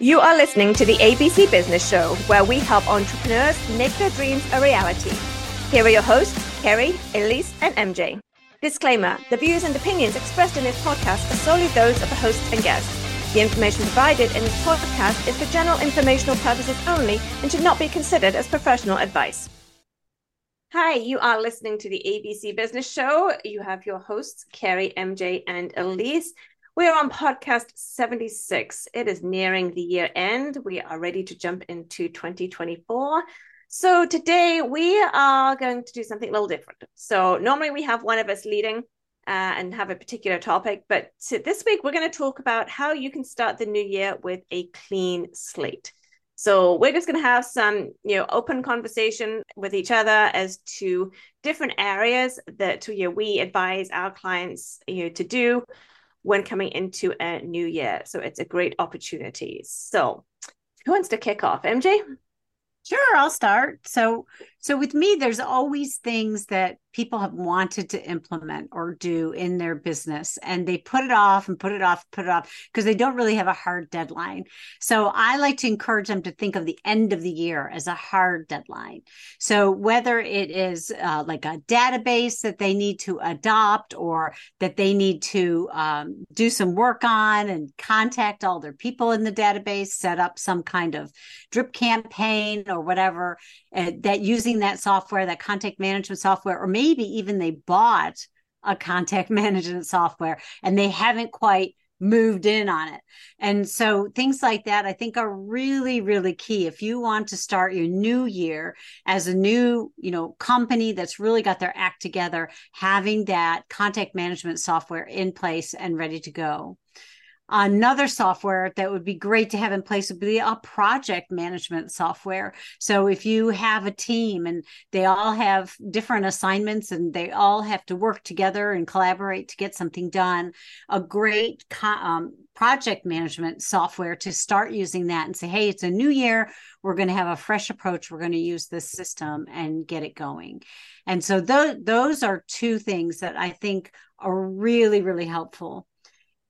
You are listening to the ABC Business Show, where we help entrepreneurs make their dreams a reality. Here are your hosts, Kerry, Elise, and MJ. Disclaimer The views and opinions expressed in this podcast are solely those of the hosts and guests. The information provided in this podcast is for general informational purposes only and should not be considered as professional advice. Hi, you are listening to the ABC Business Show. You have your hosts, Kerry, MJ, and Elise. We are on podcast 76. It is nearing the year end. We are ready to jump into 2024. So today we are going to do something a little different. So normally we have one of us leading uh, and have a particular topic, but this week we're going to talk about how you can start the new year with a clean slate. So we're just going to have some, you know, open conversation with each other as to different areas that you know, we advise our clients you know, to do when coming into a new year. So it's a great opportunity. So who wants to kick off? MJ? Sure, I'll start. So so with me there's always things that people have wanted to implement or do in their business and they put it off and put it off put it off because they don't really have a hard deadline. So i like to encourage them to think of the end of the year as a hard deadline. So whether it is uh, like a database that they need to adopt or that they need to um, do some work on and contact all their people in the database set up some kind of drip campaign or whatever uh, that using that software that contact management software or maybe maybe even they bought a contact management software and they haven't quite moved in on it. And so things like that I think are really really key if you want to start your new year as a new, you know, company that's really got their act together, having that contact management software in place and ready to go. Another software that would be great to have in place would be a project management software. So if you have a team and they all have different assignments and they all have to work together and collaborate to get something done, a great um, project management software to start using that and say, hey, it's a new year. We're going to have a fresh approach. We're going to use this system and get it going. And so th- those are two things that I think are really, really helpful.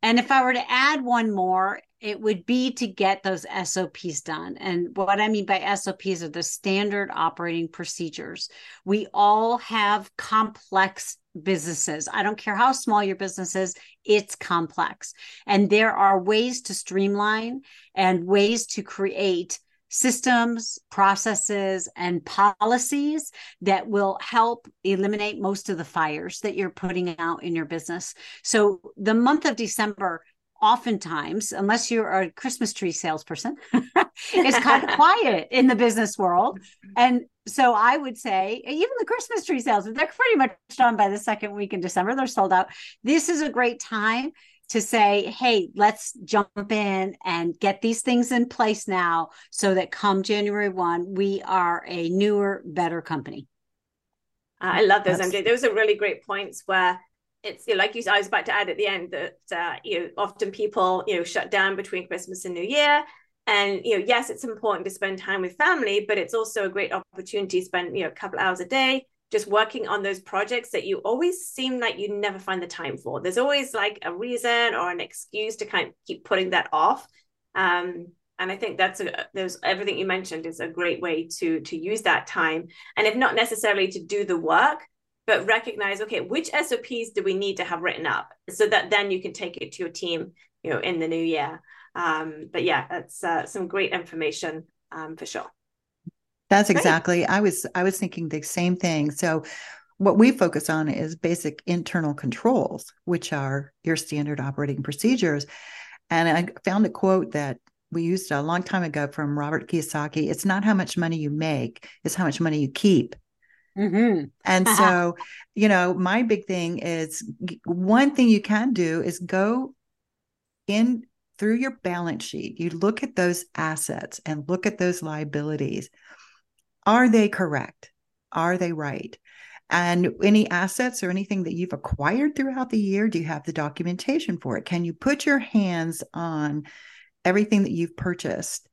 And if I were to add one more, it would be to get those SOPs done. And what I mean by SOPs are the standard operating procedures. We all have complex businesses. I don't care how small your business is, it's complex. And there are ways to streamline and ways to create systems, processes, and policies that will help eliminate most of the fires that you're putting out in your business. So, the month of December, oftentimes, unless you're a Christmas tree salesperson, is kind of quiet in the business world. And so I would say, even the Christmas tree sales, they're pretty much done by the second week in December. They're sold out. This is a great time to say, hey, let's jump in and get these things in place now so that come January 1, we are a newer, better company. I love those, That's... MJ. Those are really great points where it's you know, like you I was about to add at the end that uh, you know often people you know shut down between Christmas and New Year. And you know, yes, it's important to spend time with family, but it's also a great opportunity to spend you know a couple hours a day just working on those projects that you always seem like you never find the time for. There's always like a reason or an excuse to kind of keep putting that off. Um, and I think that's a, there's everything you mentioned is a great way to to use that time. And if not necessarily to do the work, but recognize okay, which SOPs do we need to have written up so that then you can take it to your team, you know, in the new year. Um, but yeah, that's uh, some great information um, for sure. That's exactly. I was I was thinking the same thing. So what we focus on is basic internal controls, which are your standard operating procedures. And I found a quote that we used a long time ago from Robert Kiyosaki. It's not how much money you make, it's how much money you keep. Mm-hmm. And so, you know, my big thing is one thing you can do is go in through your balance sheet. You look at those assets and look at those liabilities are they correct? Are they right? And any assets or anything that you've acquired throughout the year, do you have the documentation for it? Can you put your hands on everything that you've purchased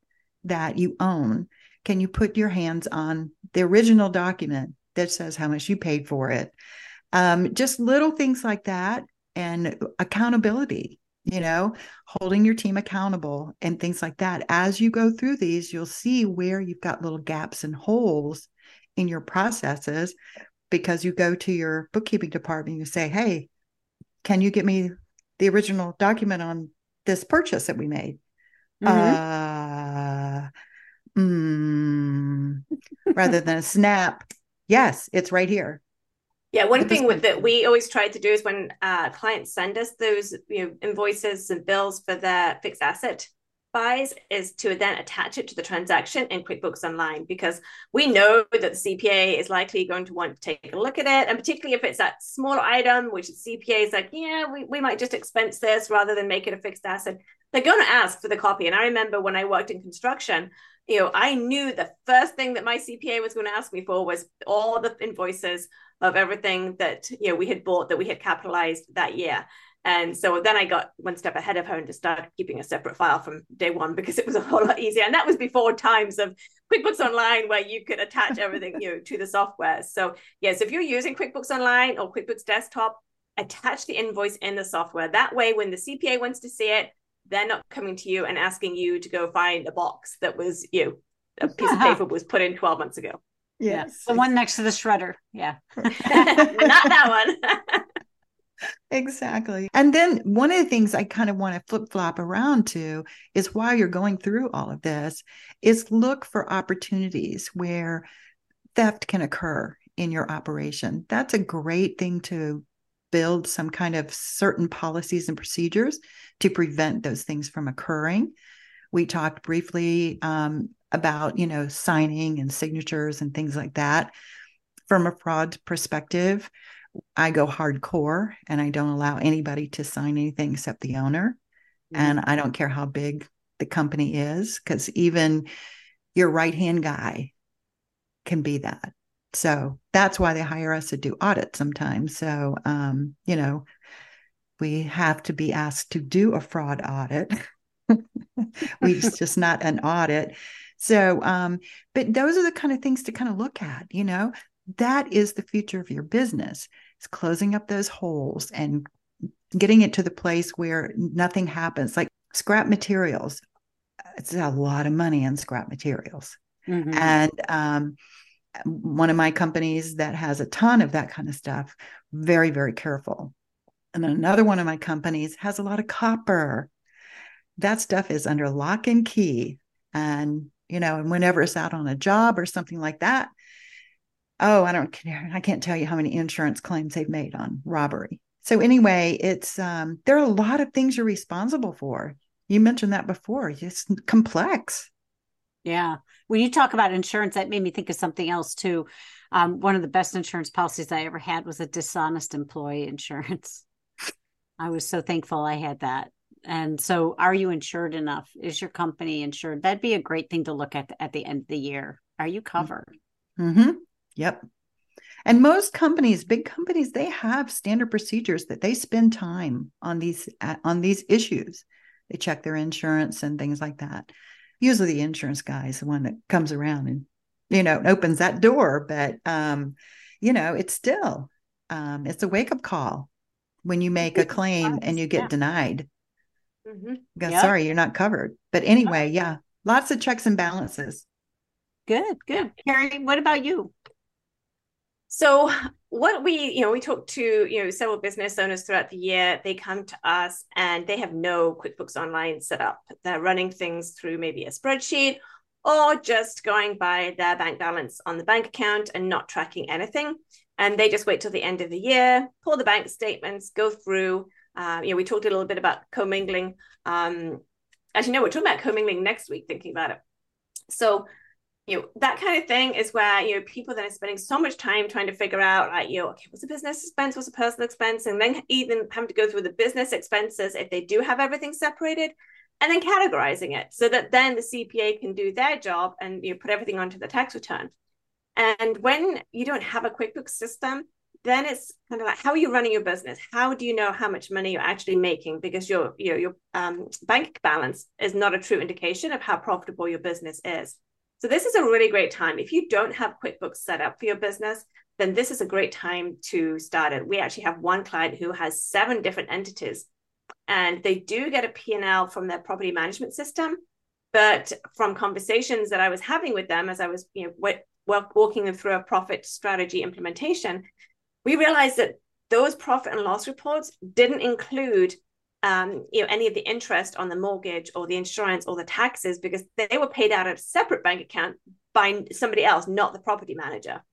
that you own? Can you put your hands on the original document that says how much you paid for it? Um, just little things like that and accountability. You know, holding your team accountable and things like that. As you go through these, you'll see where you've got little gaps and holes in your processes because you go to your bookkeeping department, you say, Hey, can you get me the original document on this purchase that we made? Mm-hmm. Uh, mm, rather than a snap. Yes, it's right here. Yeah, one thing with that we always try to do is when uh, clients send us those you know invoices and bills for their fixed asset buys is to then attach it to the transaction in QuickBooks Online because we know that the CPA is likely going to want to take a look at it. And particularly if it's that small item, which the CPA is like, yeah, we, we might just expense this rather than make it a fixed asset. They're going to ask for the copy. And I remember when I worked in construction, you know, I knew the first thing that my CPA was going to ask me for was all the invoices of everything that, you know, we had bought that we had capitalized that year. And so then I got one step ahead of her and just started keeping a separate file from day one because it was a whole lot easier. And that was before times of QuickBooks Online where you could attach everything you know, to the software. So yes, if you're using QuickBooks Online or QuickBooks Desktop, attach the invoice in the software. That way, when the CPA wants to see it, they're not coming to you and asking you to go find a box that was you know, a piece of paper was put in 12 months ago. Yes. Yeah. The one next to the shredder. Yeah. not that one. exactly. And then one of the things I kind of want to flip flop around to is while you're going through all of this, is look for opportunities where theft can occur in your operation. That's a great thing to build some kind of certain policies and procedures to prevent those things from occurring. We talked briefly um, about, you know, signing and signatures and things like that. From a fraud perspective, I go hardcore and I don't allow anybody to sign anything except the owner. Mm-hmm. And I don't care how big the company is, because even your right hand guy can be that. So that's why they hire us to do audits sometimes. So, um, you know, we have to be asked to do a fraud audit. we just not an audit. So, um, but those are the kind of things to kind of look at, you know, that is the future of your business. It's closing up those holes and getting it to the place where nothing happens. Like scrap materials, it's a lot of money on scrap materials. Mm-hmm. And um, one of my companies that has a ton of that kind of stuff, very, very careful. And then another one of my companies has a lot of copper. That stuff is under lock and key. And, you know, and whenever it's out on a job or something like that, oh, I don't care. I can't tell you how many insurance claims they've made on robbery. So anyway, it's um, there are a lot of things you're responsible for. You mentioned that before. It's complex. Yeah. When you talk about insurance, that made me think of something else too. Um, one of the best insurance policies I ever had was a dishonest employee insurance. I was so thankful I had that. And so, are you insured enough? Is your company insured? That'd be a great thing to look at at the end of the year. Are you covered? Mm-hmm. Yep. And most companies, big companies, they have standard procedures that they spend time on these on these issues. They check their insurance and things like that. Usually, the insurance guy is the one that comes around and you know opens that door. But um, you know, it's still um, it's a wake up call when you make a claim and you get yeah. denied. Mm-hmm. Go, yep. Sorry, you're not covered. But anyway, yeah, lots of checks and balances. Good, good. Kerry, what about you? So what we, you know, we talk to, you know, several business owners throughout the year. They come to us and they have no QuickBooks Online set up. They're running things through maybe a spreadsheet or just going by their bank balance on the bank account and not tracking anything. And they just wait till the end of the year, pull the bank statements, go through. Uh, you know, we talked a little bit about commingling. Um, actually, no, we're talking about commingling next week, thinking about it. So you know that kind of thing is where you know people then are spending so much time trying to figure out like you know okay what's a business expense? What's a personal expense? And then even having to go through the business expenses if they do have everything separated and then categorizing it so that then the cpa can do their job and you know, put everything onto the tax return. And when you don't have a quickbooks system then it's kind of like how are you running your business? How do you know how much money you're actually making? Because your your, your um, bank balance is not a true indication of how profitable your business is so this is a really great time. If you don't have QuickBooks set up for your business, then this is a great time to start it. We actually have one client who has seven different entities and they do get a P&L from their property management system. But from conversations that I was having with them as I was, you know, walking them through a profit strategy implementation, we realized that those profit and loss reports didn't include um, you know any of the interest on the mortgage or the insurance or the taxes because they were paid out of a separate bank account by somebody else, not the property manager.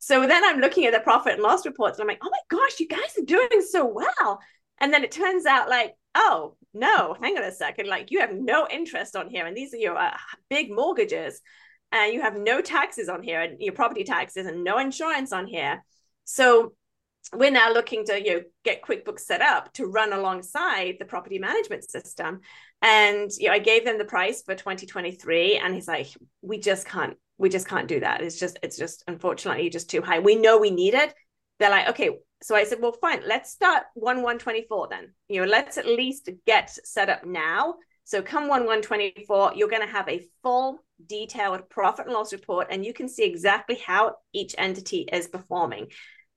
So then I'm looking at the profit and loss reports and I'm like, oh my gosh, you guys are doing so well. And then it turns out like, oh no, hang on a second, like you have no interest on here, and these are your uh, big mortgages, and you have no taxes on here, and your property taxes, and no insurance on here. So we're now looking to you know get QuickBooks set up to run alongside the property management system. And you know, I gave them the price for 2023, and he's like, "We just can't, we just can't do that. It's just, it's just unfortunately just too high. We know we need it." They're like, "Okay." So I said, "Well, fine. Let's start one one twenty four then. You know, let's at least get set up now. So come one one twenty four, you're going to have a full detailed profit and loss report, and you can see exactly how each entity is performing."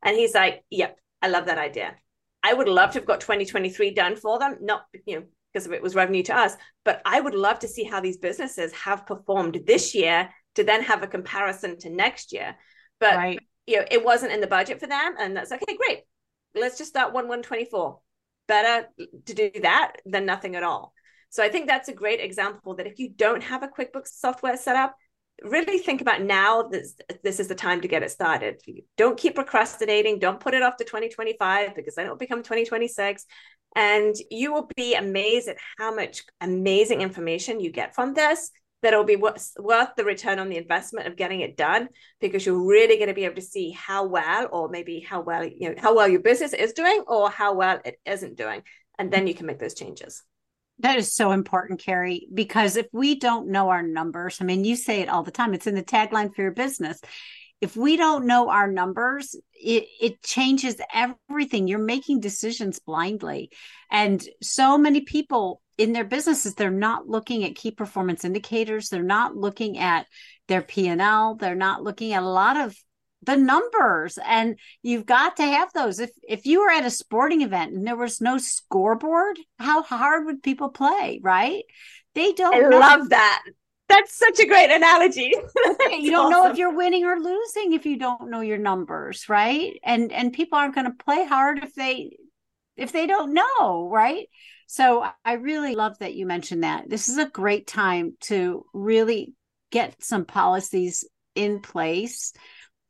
And he's like, yep, I love that idea. I would love to have got 2023 done for them, not, you know, because it was revenue to us, but I would love to see how these businesses have performed this year to then have a comparison to next year. But right. you know, it wasn't in the budget for them. And that's okay, great. Let's just start one 124. Better to do that than nothing at all. So I think that's a great example that if you don't have a QuickBooks software set up, really think about now this this is the time to get it started. Don't keep procrastinating. Don't put it off to 2025 because then it'll become 2026 and you will be amazed at how much amazing information you get from this that'll be worth, worth the return on the investment of getting it done because you're really going to be able to see how well or maybe how well you know how well your business is doing or how well it isn't doing. And then you can make those changes that is so important, Kerry, because if we don't know our numbers, I mean, you say it all the time, it's in the tagline for your business. If we don't know our numbers, it, it changes everything. You're making decisions blindly. And so many people in their businesses, they're not looking at key performance indicators. They're not looking at their P&L. They're not looking at a lot of the numbers and you've got to have those. If if you were at a sporting event and there was no scoreboard how hard would people play right? They don't i know. love that. That's such a great analogy. You don't awesome. know if you're winning or losing if you don't know your numbers right? And and people aren't going to play hard if they if they don't know right? So i really love that you mentioned that. This is a great time to really get some policies in place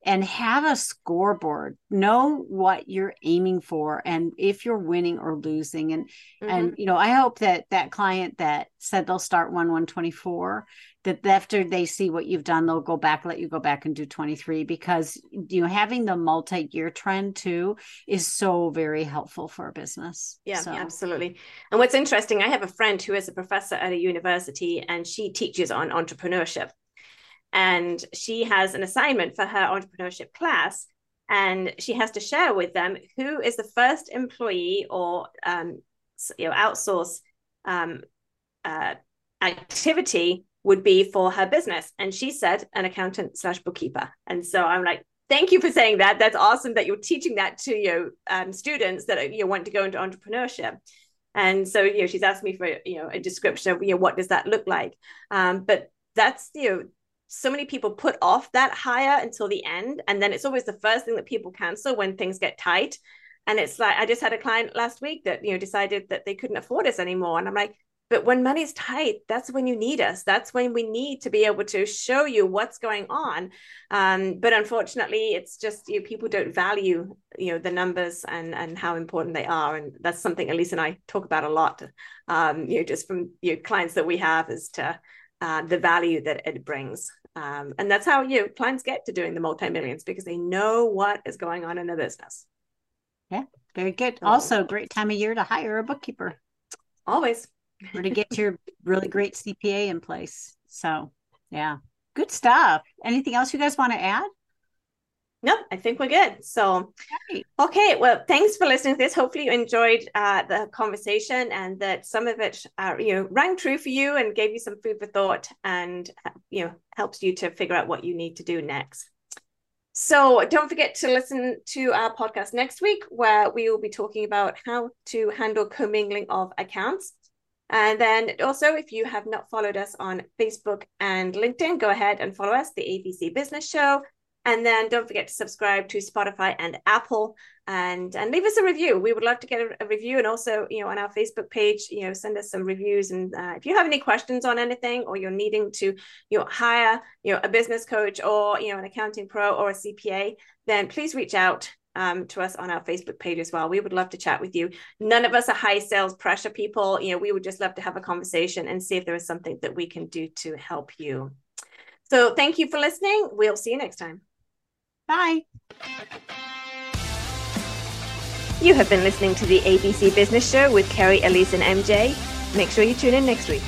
and have a scoreboard know what you're aiming for and if you're winning or losing and mm-hmm. and you know i hope that that client that said they'll start one 124 that after they see what you've done they'll go back let you go back and do 23 because you know having the multi-year trend too is so very helpful for a business yeah so. absolutely and what's interesting i have a friend who is a professor at a university and she teaches on entrepreneurship and she has an assignment for her entrepreneurship class and she has to share with them who is the first employee or um, you know outsource um, uh, activity would be for her business. And she said an accountant slash bookkeeper. And so i'm like thank you for saying that. That's awesome that you're teaching that to your um, students that you know, want to go into entrepreneurship. And so you know she's asked me for you know a description of you know what does that look like? Um, but that's you know so many people put off that hire until the end and then it's always the first thing that people cancel when things get tight. And it's like i just had a client last week that you know decided that they couldn't afford us anymore and i'm like but when money's tight that's when you need us. That's when we need to be able to show you what's going on. Um, but unfortunately it's just you know, people don't value you know the numbers and and how important they are and that's something elise and i talk about a lot um, you know just from your know, clients that we have as to uh, the value that it brings um, and that's how you know, clients get to doing the multi millions because they know what is going on in their business. Yeah, very good. Also, great time of year to hire a bookkeeper. Always. or to get your really great CPA in place. So, yeah, good stuff. Anything else you guys want to add? No, I think we're good. So, okay. Well, thanks for listening to this. Hopefully, you enjoyed uh, the conversation and that some of it, uh, you know, rang true for you and gave you some food for thought, and uh, you know, helps you to figure out what you need to do next. So don't forget to listen to our podcast next week, where we will be talking about how to handle commingling of accounts. And then also, if you have not followed us on Facebook and LinkedIn, go ahead and follow us, the ABC Business Show. And then don't forget to subscribe to Spotify and Apple and and leave us a review. We would love to get a, a review and also, you know, on our Facebook page, you know, send us some reviews. And uh, if you have any questions on anything or you're needing to, you know, hire, you know, a business coach or, you know, an accounting pro or a CPA, then please reach out um, to us on our Facebook page as well. We would love to chat with you. None of us are high sales pressure people. You know, we would just love to have a conversation and see if there is something that we can do to help you. So thank you for listening. We'll see you next time. Bye. You have been listening to the ABC Business Show with Kerry, Elise, and MJ. Make sure you tune in next week.